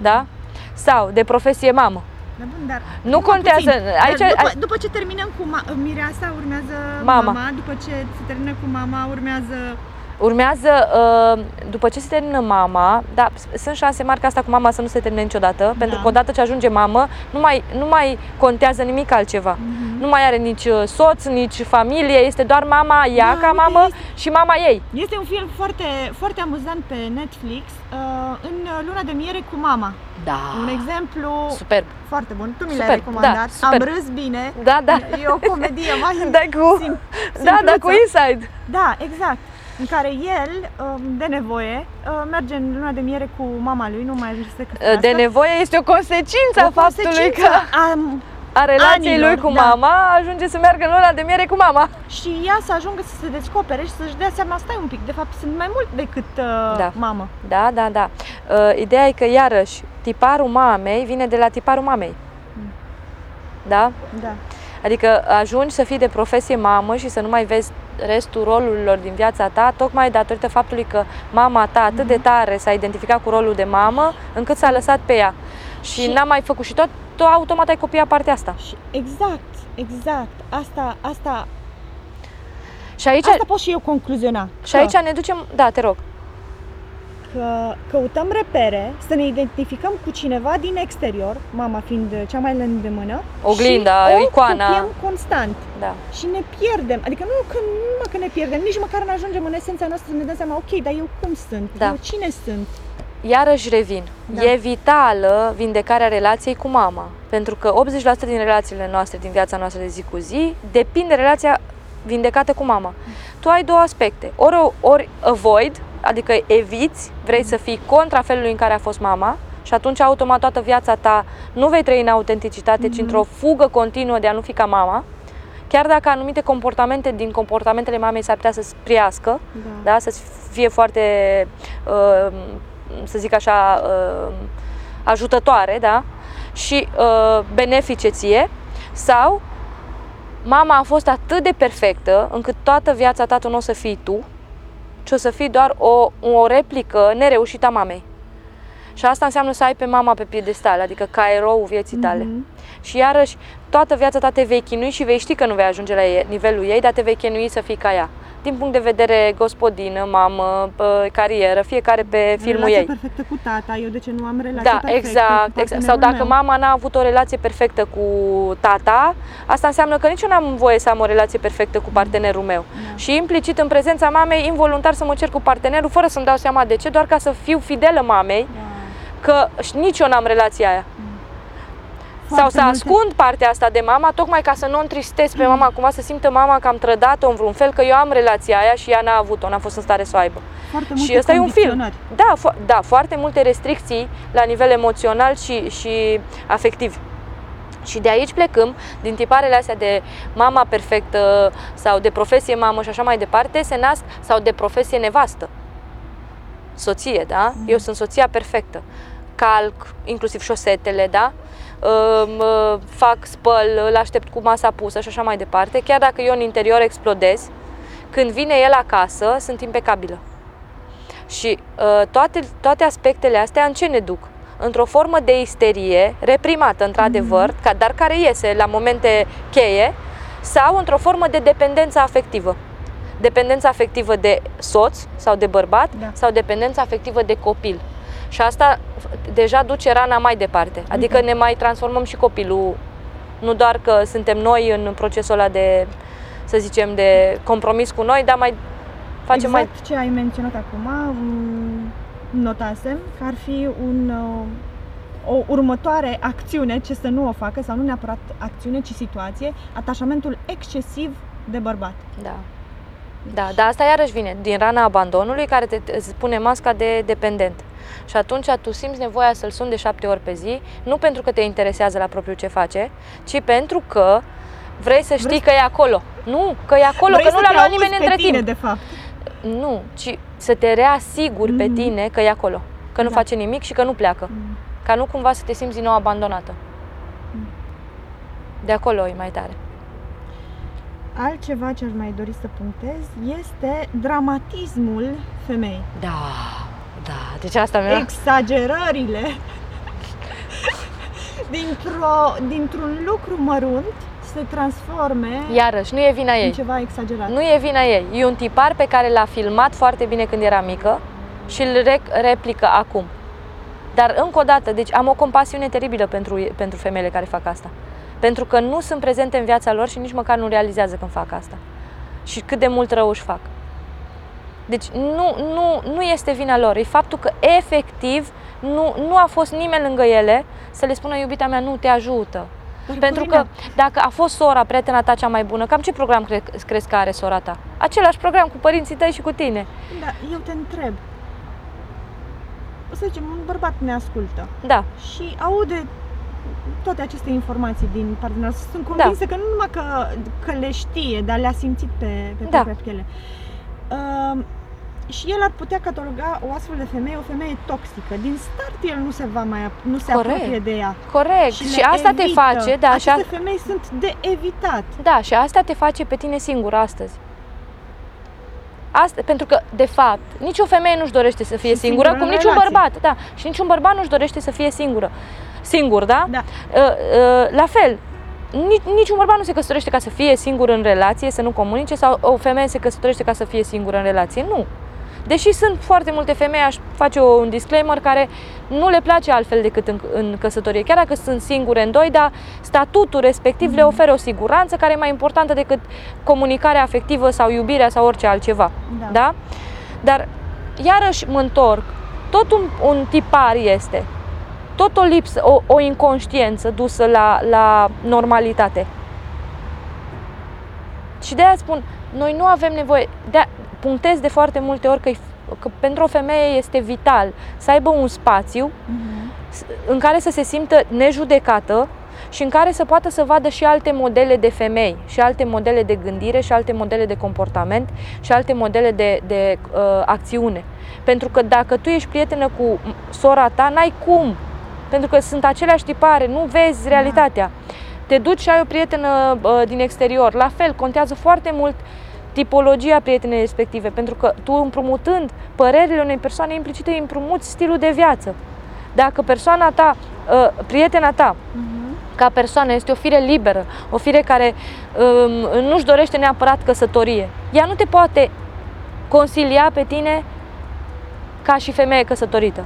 B: Da? Sau de profesie mamă.
A: Da, bun, dar
B: Nu
A: numai
B: contează,
A: puțin.
B: aici-
A: Dar după,
B: ai-
A: după ce terminăm cu ma- mireasa, urmează
B: Mama.
A: mama. După ce se termină cu mama, urmează...
B: Urmează, uh, după ce se termină mama, da, s- sunt șanse mari ca asta cu mama să nu se termine niciodată, pentru că odată ce ajunge mamă, nu mai, nu mai contează nimic altceva.
A: Mhm.
B: Nu mai are nici uh, soț, nici familie, este doar mama ea
A: Da,
B: ca
A: uite,
B: mamă
A: este-
B: și mama ei.
A: Este un film foarte, foarte amuzant pe Netflix, uh, în luna de miere cu mama.
B: Da.
A: Un exemplu
B: Superb.
A: foarte bun. Tu mi l-ai
B: Super,
A: recomandat.
B: da, super.
A: Am râs bine.
B: Da, da.
A: E o comedie mai
B: Da, cu,
A: sim-
B: da, da, cu
A: simpluță.
B: inside.
A: Da, exact. În care el, um, de nevoie, uh, merge în luna de miere cu mama lui, nu mai ajunge să se căsătorească.
B: De nevoie este o consecință a
A: O
B: faptului
A: consecință
B: că
A: a,
B: a relației
A: anilor,
B: lui cu
A: da.
B: mama ajunge să meargă în luna de miere cu mama.
A: și ea să ajungă să se descopere și să-și dea seama, stai un pic, de fapt sunt mai mult decât uh,
B: Da.
A: mamă.
B: Da, da, da. Uh, ideea e că, iarăși, tiparul mamei vine de la tiparul mamei. Da?
A: Da.
B: Adică ajungi să fii de profesie mamă și să nu mai vezi restul rolurilor din viața ta, tocmai datorită faptului că mama ta atât de tare s-a identificat cu rolul de mamă, încât s-a lăsat pe ea. Și,
A: Și-
B: n-a mai făcut și tot, tot automat ai copiat partea asta.
A: Și exact, exact. Asta, asta,
B: Și aici,
A: asta pot și eu concluziona.
B: și aici ne ducem, da, te rog.
A: Că căutăm repere, să ne identificăm cu cineva din exterior, mama fiind cea mai la îndemână,
B: Oglinda,
A: și o
B: icoana.
A: copiem constant
B: Da.
A: și ne pierdem. Adică nu că, nu numai că ne pierdem, nici măcar nu ajungem în esența noastră să ne dăm seama, ok, dar eu cum sunt?
B: Da.
A: Eu cine sunt?
B: Iarăși revin.
A: Da.
B: E vitală vindecarea relației cu mama. Pentru că 80% din relațiile noastre, din viața noastră de zi cu zi, depind de relația vindecată cu mama. Tu ai două aspecte. Ori, ori avoid, adică eviți, vrei să fii contra felului în care a fost mama și atunci automat toată viața ta nu vei trăi în autenticitate, ci într-o fugă continuă de a nu fi ca mama. Chiar dacă anumite comportamente din comportamentele mamei s-ar putea să spriască, da? să fie foarte, uh, să zic așa, uh, ajutătoare, da? și uh, benefice ție sau mama a fost atât de perfectă încât toată viața ta tu nu o să fii tu, ci o să fii doar o, o replică nereușită a mamei. Și asta înseamnă să ai pe mama pe piedestal, adică ca erou vieții tale. Mm-hmm. Și iarăși, toată viața ta te vei chinui și vei ști că nu vei ajunge la nivelul ei, dar te vei chinui să fii ca ea din punct de vedere gospodină, mamă, carieră, fiecare pe filmul
A: relație
B: ei.
A: perfectă cu tata, eu de ce nu am relație
B: da,
A: perfectă
B: exact,
A: cu
B: exact. Sau dacă
A: meu.
B: mama n-a avut o relație perfectă cu tata, asta înseamnă că nici eu n-am voie să am o relație perfectă cu partenerul meu.
A: Da.
B: Și implicit în prezența mamei, involuntar să mă cer cu partenerul, fără să-mi dau seama de ce, doar ca să fiu fidelă mamei,
A: Da.
B: că nici eu n-am relația aia.
A: Foarte
B: Sau să
A: multe-
B: ascund partea asta de mama, tocmai ca să nu o întristez pe mama, cumva să simtă mama că am trădat-o în vreun fel, că eu am relația aia și ea n-a avut-o, n-a fost în stare să o aibă.
A: Foarte
B: și
A: multe
B: ăsta e un film.
A: condiționări.
B: Da, fo- da, foarte multe restricții la nivel emoțional și, și afectiv. Și de aici plecăm, din tiparele astea de mama perfectă sau de profesie mamă și așa mai departe, se nasc, sau de profesie nevastă. Soție, da? Eu sunt soția perfectă. Calc, inclusiv șosetele, da? Îm, uh, fac, spăl, îl aștept cu masa pusă și așa mai departe. Chiar dacă eu în interior explodez, când vine el acasă, sunt impecabilă. Și uh, toate, toate aspectele astea în ce ne duc? Într-o formă de isterie, reprimată într-adevăr, ca, dar care iese la momente cheie, sau într-o formă de dependență afectivă. Dependența afectivă de soț sau de bărbat
A: Da.
B: sau dependența afectivă de copil. Și asta f- deja duce rana mai departe. Adică
A: Ok.
B: ne mai transformăm și copilul. Nu doar că suntem noi în procesul ăla de, să zicem, de compromis cu noi, dar mai facem mai
A: exact ce ai menționat acum, m, notasem că ar fi un, uh, o următoare acțiune, ce să nu o facă, sau nu neapărat acțiune, ci situație, atașamentul excesiv de bărbat.
B: Da. Da, dar asta iarăși vine din rana abandonului care te te- îți pune masca de dependent. Și atunci tu simți nevoia să-l suni de șapte ori pe zi, nu pentru că te interesează la propriu ce face, ci pentru că vrei să știi
A: Vrei-
B: că e acolo. Nu, că e acolo,
A: Vrei
B: că nu
A: să
B: l-a
A: te
B: luat
A: auzi
B: nimeni
A: pe
B: între
A: tine,
B: timp.
A: de fapt.
B: Nu, ci să te reasiguri pe
A: Mhm.
B: tine că e acolo, că nu
A: Da.
B: face nimic și că nu pleacă.
A: Mm.
B: Ca nu cumva să te simți din nou abandonată.
A: Mm.
B: De acolo e mai tare.
A: Altceva ce aș mai dori să punctez este dramatismul femeii.
B: Da, da, deci asta mi-a...
A: Exagerările dintr-o, dintr-un lucru mărunt se transforme
B: Iarăși, nu e vina
A: în
B: ei.
A: ceva exagerat.
B: Nu e vina ei. E un tipar pe care l-a filmat foarte bine când era mică și îl rec- replică acum. Dar încă o dată, deci am o compasiune teribilă pentru, pentru femeile care fac asta. Pentru că nu sunt prezente în viața lor și nici măcar nu realizează când fac asta. Și cât de mult rău își fac. Deci nu, nu, nu este vina lor, e faptul că efectiv nu, nu a fost nimeni lângă ele să le spună iubita mea nu te ajută.
A: Dar,
B: Pentru
A: Corina,
B: că dacă a fost sora, prietena ta cea mai bună, cam ce program cre- crezi că are sora ta? Același program cu părinții tăi și cu tine.
A: Da, eu te întreb. O să zicem, un bărbat ne ascultă
B: Da,
A: și aude toate aceste informații din partea noastră. Sunt convinsă că nu numai că, că le știe, dar le-a simțit pe, pe
B: Da.
A: propria piele. Uh, și el ar putea cataloga o astfel de femeie, o femeie toxică. Din start el nu se va mai ap- nu se
B: Corect.
A: apropie de ea.
B: corect. Și,
A: le
B: asta te
A: evită.
B: face, da, și,
A: Aceste
B: a,
A: femei sunt de evitat.
B: da, și asta te face pe tine singur astăzi. Asta, pentru că, de fapt, nicio femeie nu-și dorește să fie
A: Și
B: singură,
A: singură
B: cum
A: în
B: niciun
A: relație.
B: bărbat, da. Și niciun bărbat nu-și dorește să fie singură. Singur, da?
A: Da.
B: Uh, uh, la fel, nici, niciun bărbat nu se căsătorește ca să fie singur în relație, să nu comunice, sau o femeie se căsătorește ca să fie singură în relație. Nu. Deși sunt foarte multe femei, aș face un disclaimer, care nu le place altfel decât în, în căsătorie. Chiar dacă sunt singure în doi, dar statutul respectiv le oferă o siguranță care e mai importantă decât comunicarea afectivă sau iubirea sau orice altceva.
A: Da.
B: Da? Dar, iarăși mă întorc, tot un, un tipar este, tot o lipsă, o, o inconștiență dusă la, la normalitate. Și de aia spun, noi nu avem nevoie, de punctez de foarte multe ori că, că pentru o femeie este vital să aibă un spațiu
A: Mhm.
B: în care să se simtă nejudecată și în care să poată să vadă și alte modele de femei, și alte modele de gândire, și alte modele de comportament, și alte modele de, de uh, acțiune. Pentru că dacă tu ești prietenă cu sora ta, n-ai cum Pentru că sunt aceleași tipare, nu vezi realitatea. Te duci și ai o prietenă uh, din exterior. La fel, contează foarte mult tipologia prietenei respective, pentru că tu împrumutând părerile unei persoane implicite îi împrumuți stilul de viață. Dacă persoana ta, uh, prietena ta,
A: Mhm.
B: ca persoană este o fire liberă, o fire care um, nu-și dorește neapărat căsătorie, ea nu te poate consilia pe tine ca și femeie căsătorită.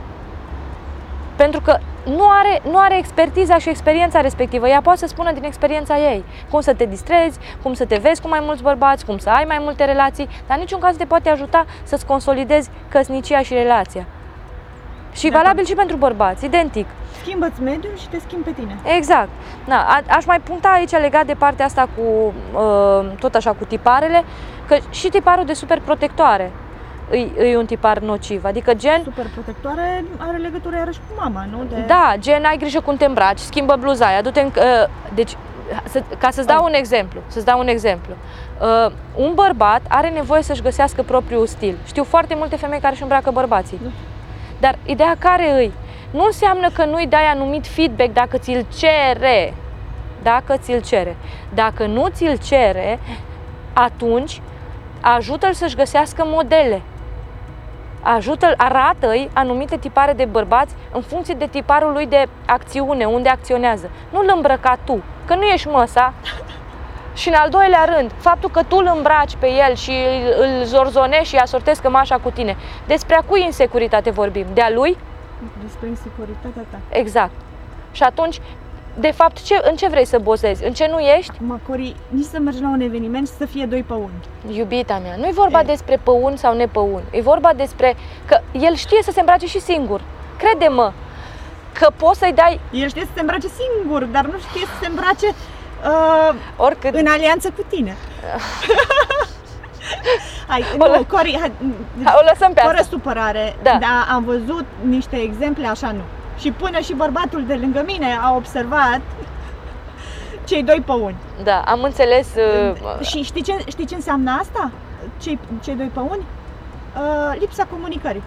B: Pentru că nu are, nu are expertiza și experiența respectivă. Ea poate să spună din experiența ei cum să te distrezi, cum să te vezi cu mai mulți bărbați, cum să ai mai multe relații, dar în niciun caz te poate ajuta să-ți consolidezi căsnicia și relația. Și
A: De
B: valabil și pentru bărbați, identic.
A: Schimbă-ți mediul și te schimbi pe tine.
B: Exact. Da, a, aș mai puncta aici legat de partea asta cu, uh, tot așa, cu tiparele, că și tiparul de super protectoare e, e un tipar nociv. Adică gen,
A: Super protectoare are legătură iarăși cu mama, nu? De...
B: da, gen ai grijă cum te îmbraci, schimbă bluza aia, du-te în, uh, deci, să, ca să-ți dau un exemplu, să-ți dau un exemplu. Uh, un bărbat are nevoie să-și găsească propriul stil. Știu foarte multe femei care își îmbracă bărbații.
A: Da.
B: Dar ideea care îi? Nu înseamnă că nu-i dai anumit feedback dacă ți-l cere. Dacă ți-l cere. Dacă nu ți-l cere, atunci ajută-l să-și găsească modele. Ajută-l, arată-i anumite tipare de bărbați în funcție de tiparul lui de acțiune, unde acționează. Nu-l îmbrăca tu, că nu ești măsa. Și în al doilea rând, faptul că tu îl îmbraci pe el și îl, îl zorzonești și asortezi cămașa cu tine, despre a cui insecuritate vorbim? De a lui?
A: Despre insecuritatea ta.
B: Exact. Și atunci, de fapt, ce, în ce vrei să bozezi? În ce nu ești?
A: Acum, Cori, nici să mergi la un eveniment și să fie doi păuni.
B: Iubita mea, nu e vorba
A: E.
B: despre păun sau nepăun. E vorba despre că el știe să se îmbrace și singur. Crede-mă că poți să-i dai
A: El știe să se îmbrace singur, dar nu știe să se îmbrace uh,
B: oricât...
A: în alianță cu tine. hai,
B: O lă-
A: nu, Cori, hai,
B: Hai, o lăsăm pe
A: fără
B: asta.
A: supărare,
B: Da.
A: dar am văzut niște exemple așa nu. Și până și bărbatul de lângă mine a observat cei doi păuni.
B: Da, am înțeles. Uh,
A: Și știi ce, știi ce înseamnă asta? Cei, cei doi păuni? Uh, lipsa comunicării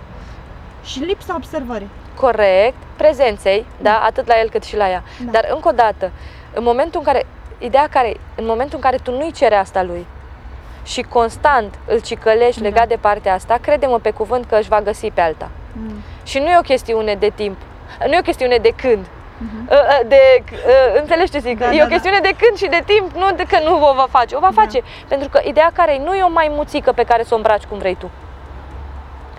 A: și lipsa observării.
B: corect, prezenței, da, atât la el cât și la ea.
A: Da.
B: Dar încă o dată, în momentul în care, ideea care, în momentul în care tu nu-i cere asta lui și constant îl cicălești
A: Da.
B: legat de partea asta, crede-mă pe cuvânt că își va găsi pe alta.
A: Mm.
B: Și nu e o chestiune de timp, nu e o chestiune de când.
A: Mhm.
B: Uh, uh, De, uh, înțelegi ce zic?
A: Da,
B: e
A: da,
B: o chestiune de când și de timp, nu de că nu o va face. O va
A: Da.
B: face. Pentru că ideea care e, nu e o maimuțică pe care să o îmbraci cum vrei tu.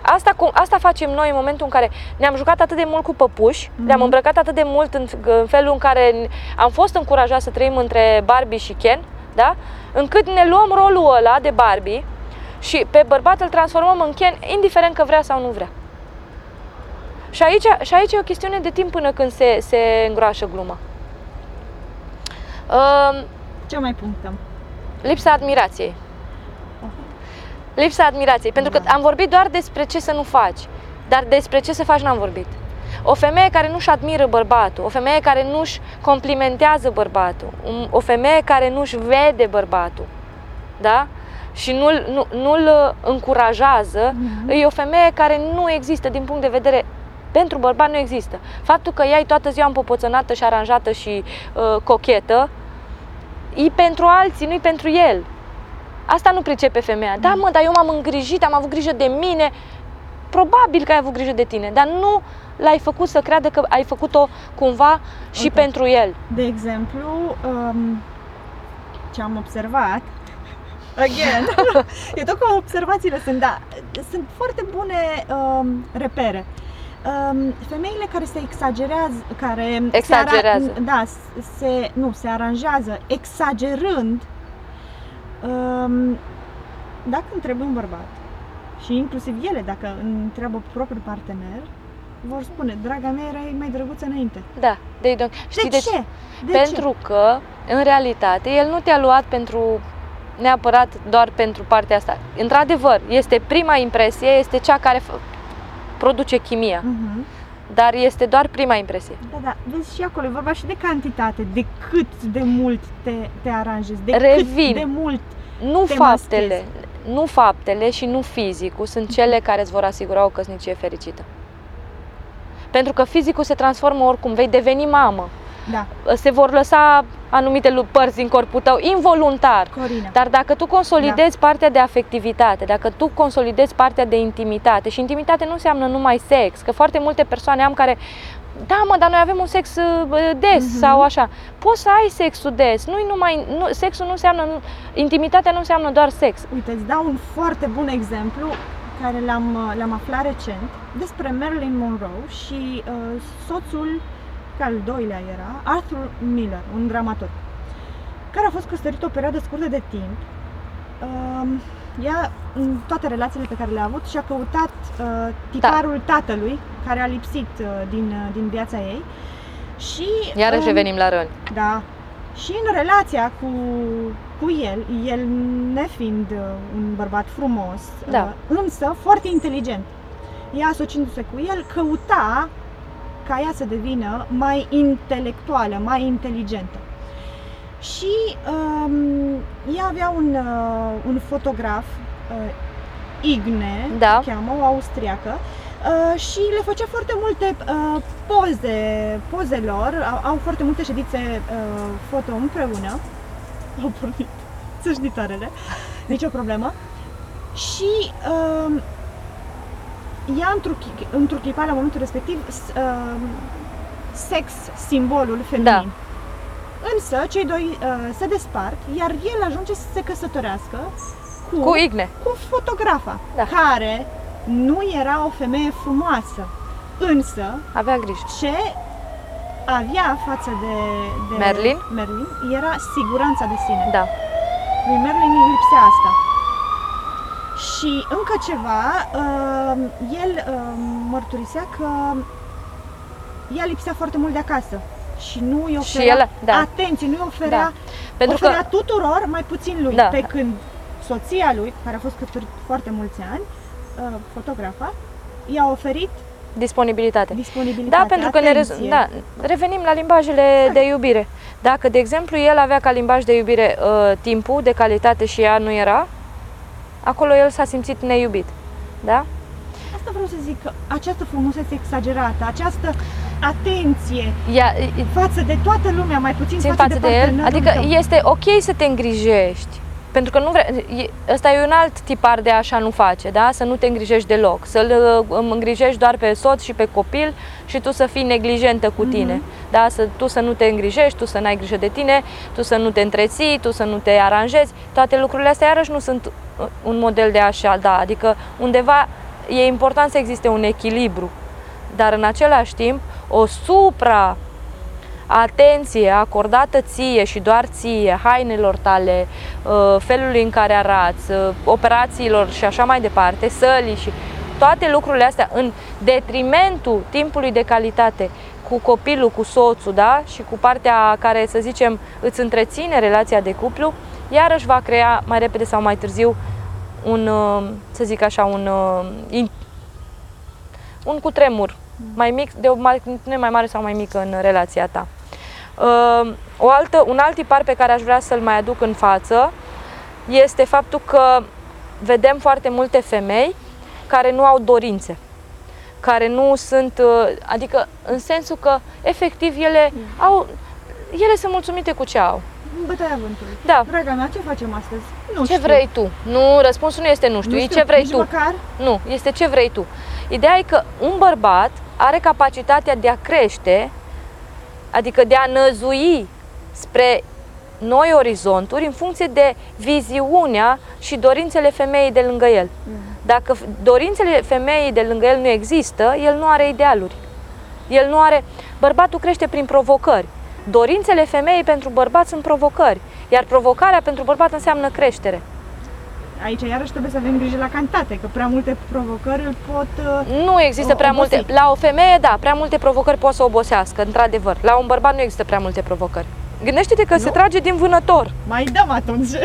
B: Asta, cum, asta facem noi în momentul în care ne-am jucat atât de mult cu păpuși,
A: Mhm.
B: ne-am îmbrăcat atât de mult în, în felul în care am fost încurajați să trăim între Barbie și Ken, da? încât ne luăm rolul ăla de Barbie și pe bărbat îl transformăm în Ken, indiferent că vrea sau nu vrea. Și aici, și aici e o chestiune de timp până când se, se îngroașă gluma. Uh,
A: Ce mai punctăm?
B: lipsa admirației. Lipsa admirației, pentru că
A: Da.
B: am vorbit doar despre ce să nu faci, dar despre ce să faci n-am vorbit. O femeie care nu-și admiră bărbatul, o femeie care nu-și complimentează bărbatul, un- o femeie care nu-și vede bărbatul, da? Și nu-l, nu, nu-l uh, încurajează,
A: Mhm.
B: e o femeie care nu există din punct de vedere pentru bărbat nu există. Faptul că ea e toată ziua împopoțănată și aranjată și uh, cochetă, e pentru alții, nu e pentru el. Asta nu pricepe femeia. Da, mă, dar eu m-am îngrijit, am avut grijă de mine. Probabil că ai avut grijă de tine, dar nu l-ai făcut să creadă că ai făcut-o cumva și
A: Uite.
B: pentru el.
A: De exemplu, um, ce am observat, again, e tot că observațiile sunt, da, sunt foarte bune um, repere. Um, femeile care se exagerează, care
B: Exagerează.
A: Se ara- da, se, nu, se aranjează exagerând, um, dacă întrebi un bărbat și inclusiv ele, dacă întreabă propriul partener, vor spune, draga mea, erai mai drăguță înainte.
B: Da, de de Știi
A: de,
B: de
A: ce? De
B: pentru că, în realitate, el nu te-a luat pentru neapărat doar pentru partea asta. Într-adevăr, este prima impresie, este cea care f- produce chimia,
A: ce? Mhm.
B: dar este doar prima impresie.
A: Da, da, vezi și acolo, e vorba și de cantitate, de cât de mult te, te aranjezi, de
B: Revin.
A: cât de mult.
B: Nu
A: Te
B: faptele, nu faptele și nu fizicul sunt cele care îți vor asigura o căsnicie fericită. Pentru că fizicul se transformă oricum, vei deveni mamă.
A: Da,
B: Se vor lăsa anumite lu- părți din corpul tău involuntar.
A: Corina.
B: Dar dacă tu consolidezi partea de afectivitate, dacă tu consolidezi partea de intimitate și intimitate nu înseamnă numai sex, că foarte multe persoane am care da, mă, dar noi avem un sex uh, des
A: Mhm.
B: sau așa. Poți să ai sexul des. Nu numai nu, sexul nu înseamnă nu, intimitatea nu înseamnă doar sex.
A: Uite, îți dau un foarte bun exemplu care l-am, l-am aflat recent despre Marilyn Monroe și uh, soțul, că al doilea era, Arthur Miller, un dramaturg, care a fost căsătorit o perioadă scurtă de timp. Uh, ea, în toate relațiile pe care le-a avut, și-a căutat uh, tiparul tatălui, care a lipsit uh, din, uh, din viața ei. Și,
B: Iarăși
A: um,
B: revenim la răni.
A: da. Și în relația cu, cu el, el nefiind uh, un bărbat frumos,
B: Da.
A: uh, însă foarte inteligent, ea asociindu-se cu el, căuta ca ea să devină mai intelectuală, mai inteligentă. Și um, ea avea un, uh, un fotograf, uh, Igne,
B: Da.
A: se cheamă, o austriacă, uh, și le făcea foarte multe uh, poze, pozelor, au, au foarte multe ședințe uh, foto împreună, au pornit țâșnitoarele, nicio problemă. Și uh, ea întruchi- întruchipa la momentul respectiv s- uh, sex, simbolul feminin.
B: Da.
A: Însă cei doi uh, se despart, iar el ajunge să se căsătorească cu,
B: Cu Igne.
A: cu fotografa,
B: Da.
A: care nu era o femeie frumoasă, însă
B: Avea grijă.
A: ce avea față de, de
B: Merlin?
A: Merlin era siguranța de sine.
B: Da.
A: Lui Merlin îi lipsea asta. Și încă ceva, uh, el uh, mărturisea că ea lipsea foarte mult de acasă și nu îi
B: Și
A: oferea
B: el- da.
A: atenție, nu îi oferea,
B: Da. Pentru că
A: oferea tuturor, mai puțin lui.
B: Da.
A: Pe când soția lui, care a fost căsătorit foarte mulți ani, uh, fotografa, i-a oferit
B: disponibilitate.
A: disponibilitate,
B: Da, pentru că ne rez-
A: atenție.
B: da, revenim la limbajele de iubire. Dacă, de exemplu, el avea ca limbaj de iubire uh, timpul de calitate și ea nu era, acolo el s-a simțit neiubit. Da?
A: Asta vreau să zic, că această frumusețe exagerată, această atenție
B: Ea,
A: față de toată lumea, mai puțin
B: țin
A: față,
B: față de el,
A: partenerul
B: adică
A: tău.
B: este ok să te îngrijești. Pentru că nu vre... e- ăsta e un alt tipar de așa nu face, da? Să nu te îngrijești deloc, să-l uh, îmi îngrijești doar pe soț și pe copil și tu să fii neglijentă cu tine, da? Să, tu să nu te îngrijești, tu să n-ai grijă de tine, tu să nu te întreții, tu să nu te aranjezi, toate lucrurile astea iarăși nu sunt uh, un model de așa, da? Adică undeva e important să existe un echilibru, dar în același timp o supra atenție acordată ție și doar ție, hainelor tale, uh, felului în care arați, uh, operațiilor și așa mai departe, sălii și toate lucrurile astea în detrimentul timpului de calitate cu copilul, cu soțul, da? Și cu partea care, să zicem, îți întreține relația de cuplu, iarăși va crea mai repede sau mai târziu un, uh, să zic așa, un, uh, in- un cutremur mai mic, de o magnitudine mai mare sau mai mică în relația ta. Uh, o altă, un alt tipar pe care aș vrea să-l mai aduc în față este faptul că vedem foarte multe femei care nu au dorințe, care nu sunt, uh, adică în sensul că efectiv ele au, ele sunt mulțumite cu ce au.
A: Bătaia vântului.
B: Da.
A: Draga mea, ce facem astăzi? Nu
B: Ce
A: știu.
B: vrei tu? Nu, răspunsul nu este nu știu,
A: Nu
B: e
A: știu,
B: ce vrei
A: nici
B: tu.
A: Măcar?
B: Nu, este ce vrei tu. Ideea e că un bărbat are capacitatea de a crește, adică de a năzui spre noi orizonturi în funcție de viziunea și dorințele femeii de lângă el. Dacă f- dorințele femeii de lângă el nu există, el nu are idealuri. El nu are. Bărbatul crește prin provocări. Dorințele femeii pentru bărbat sunt provocări, iar provocarea pentru bărbat înseamnă creștere.
A: Aici iarăși trebuie să avem grijă la cantate, că prea multe provocări îl pot... uh,
B: Nu există
A: O-
B: prea
A: obosi.
B: multe. La o femeie, da, prea multe provocări pot să obosească, într-adevăr. La un bărbat nu există prea multe provocări. Gândește-te că
A: Nu?
B: se trage din vânător.
A: Mai dăm atunci.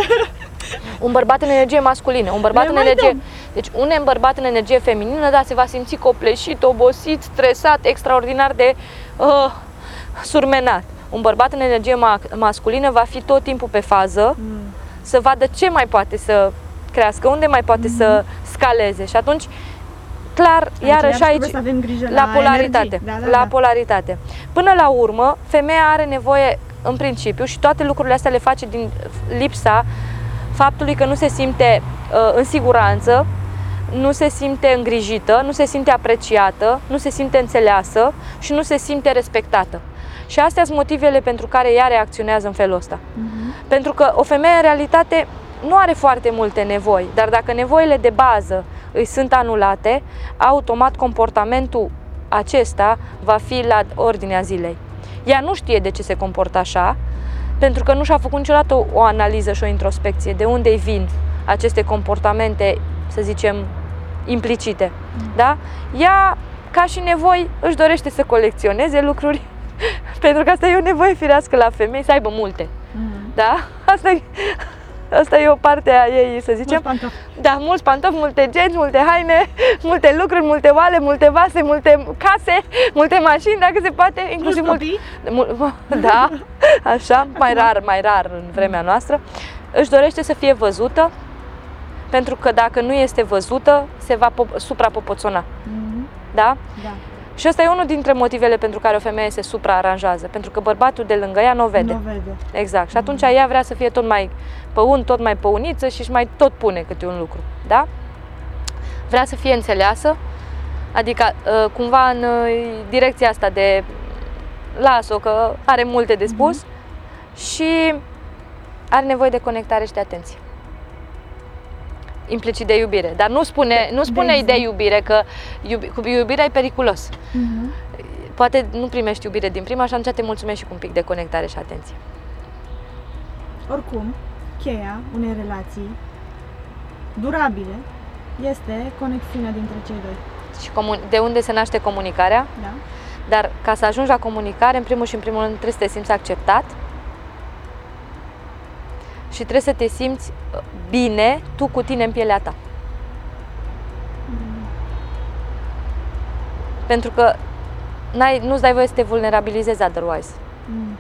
B: Un bărbat în energie masculină, un bărbat
A: Le
B: în
A: mai
B: energie.
A: dăm.
B: Deci, un bărbat în energie feminină, da, se va simți copleșit, obosit, stresat, extraordinar de uh, surmenat. Un bărbat în energie ma- masculină va fi tot timpul pe fază,
A: Mm.
B: să vadă ce mai poate să crească, unde mai poate să scaleze. Și atunci clar,
A: Aici
B: iarăși
A: iarăși
B: aici,
A: trebuie să avem grijă
B: la
A: la
B: polaritate.
A: energii. Da, da,
B: la
A: da.
B: polaritate. Până la urmă, femeia are nevoie, în principiu, și toate lucrurile astea le face din lipsa faptului că nu se simte uh, în siguranță, nu se simte îngrijită, nu se simte apreciată, nu se simte înțeleasă și nu se simte respectată. Și astea sunt motivele pentru care ea reacționează în felul ăsta.
A: Mhm.
B: Pentru că o femeie în realitate nu are foarte multe nevoi, dar dacă nevoile de bază îi sunt anulate, automat comportamentul acesta va fi la ordinea zilei. Ea nu știe de ce se comportă așa, pentru că nu și-a făcut niciodată o, o analiză și o introspecție de unde îi vin aceste comportamente, să zicem, implicite. Da? Ea, ca și nevoi, își dorește să colecționeze lucruri, pentru că asta e o nevoie firească la femei, să aibă multe.
A: Mhm.
B: Da? Asta e, asta e o parte a ei, să zicem.
A: Mulți pantofi.
B: Da, mulți pantofi, multe genți, multe haine, multe lucruri, multe oale, multe vase, multe case, multe mașini, dacă se poate, inclusiv
A: Mulți
B: mult,
A: copii.
B: mul- da, așa, mai rar, mai rar în vremea noastră. Își dorește să fie văzută, pentru că dacă nu este văzută, se va pop- suprapopoțona.
A: Mhm.
B: Da?
A: Da.
B: Și ăsta e unul dintre motivele pentru care o femeie se supraaranjează, pentru că bărbatul de lângă ea nu o vede.
A: Nu vede.
B: Exact. Și atunci ea vrea să fie tot mai păun, tot mai păuniță și își mai tot pune câte un lucru. Da? Vrea să fie înțeleasă, adică uh, cumva în uh, direcția asta de las-o că are multe de spus și are nevoie de conectare și de atenție. Implicit de iubire. Dar nu spune, nu
A: de
B: spune de,
A: exemplu?
B: iubire, că iubi, cu iubirea e periculos.
A: Mhm.
B: Poate nu primești iubire din prima și atunci te mulțumești și cu un pic de conectare și atenție.
A: Oricum, cheia unei relații durabile este conexiunea dintre cei doi.
B: Și comun- de unde se naște comunicarea?
A: Da?
B: Dar ca să ajungi la comunicare, în primul și în primul rând trebuie să te simți acceptat și trebuie să te simți uh, bine tu cu tine în pielea ta. Pentru că n-ai, nu-ți dai voie să te vulnerabilizezi otherwise.
A: Mm.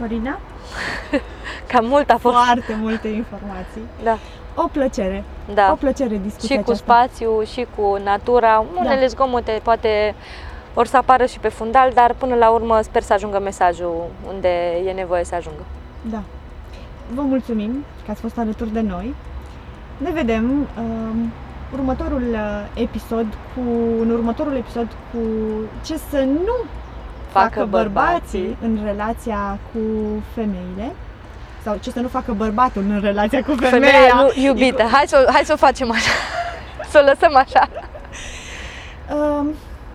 A: Corina,
B: Cam mult a fost.
A: foarte multe informații.
B: Da.
A: O plăcere. O
B: da.
A: plăcere discuția
B: Și cu
A: aceasta.
B: spațiu, și cu natura. Unele zgomote poate or să apară și pe fundal, dar până la urmă sper să ajungă mesajul unde e nevoie să ajungă.
A: Da. Vă mulțumim că ați fost alături de noi. Ne vedem um, următorul uh, episod cu în următorul episod cu ce să nu facă,
B: Facă
A: bărbații
B: bărbații.
A: în relația cu femeile sau ce să nu facă bărbatul în relația cu femeia.
B: Femeia nu iubită. Hai să, hai să o facem așa. să o lăsăm așa.
A: Um,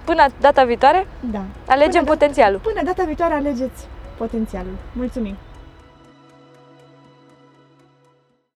B: Până data viitoare,
A: da.
B: alegem
A: Până da-
B: potențialul.
A: Până data viitoare alegeți potențialul. Mulțumim!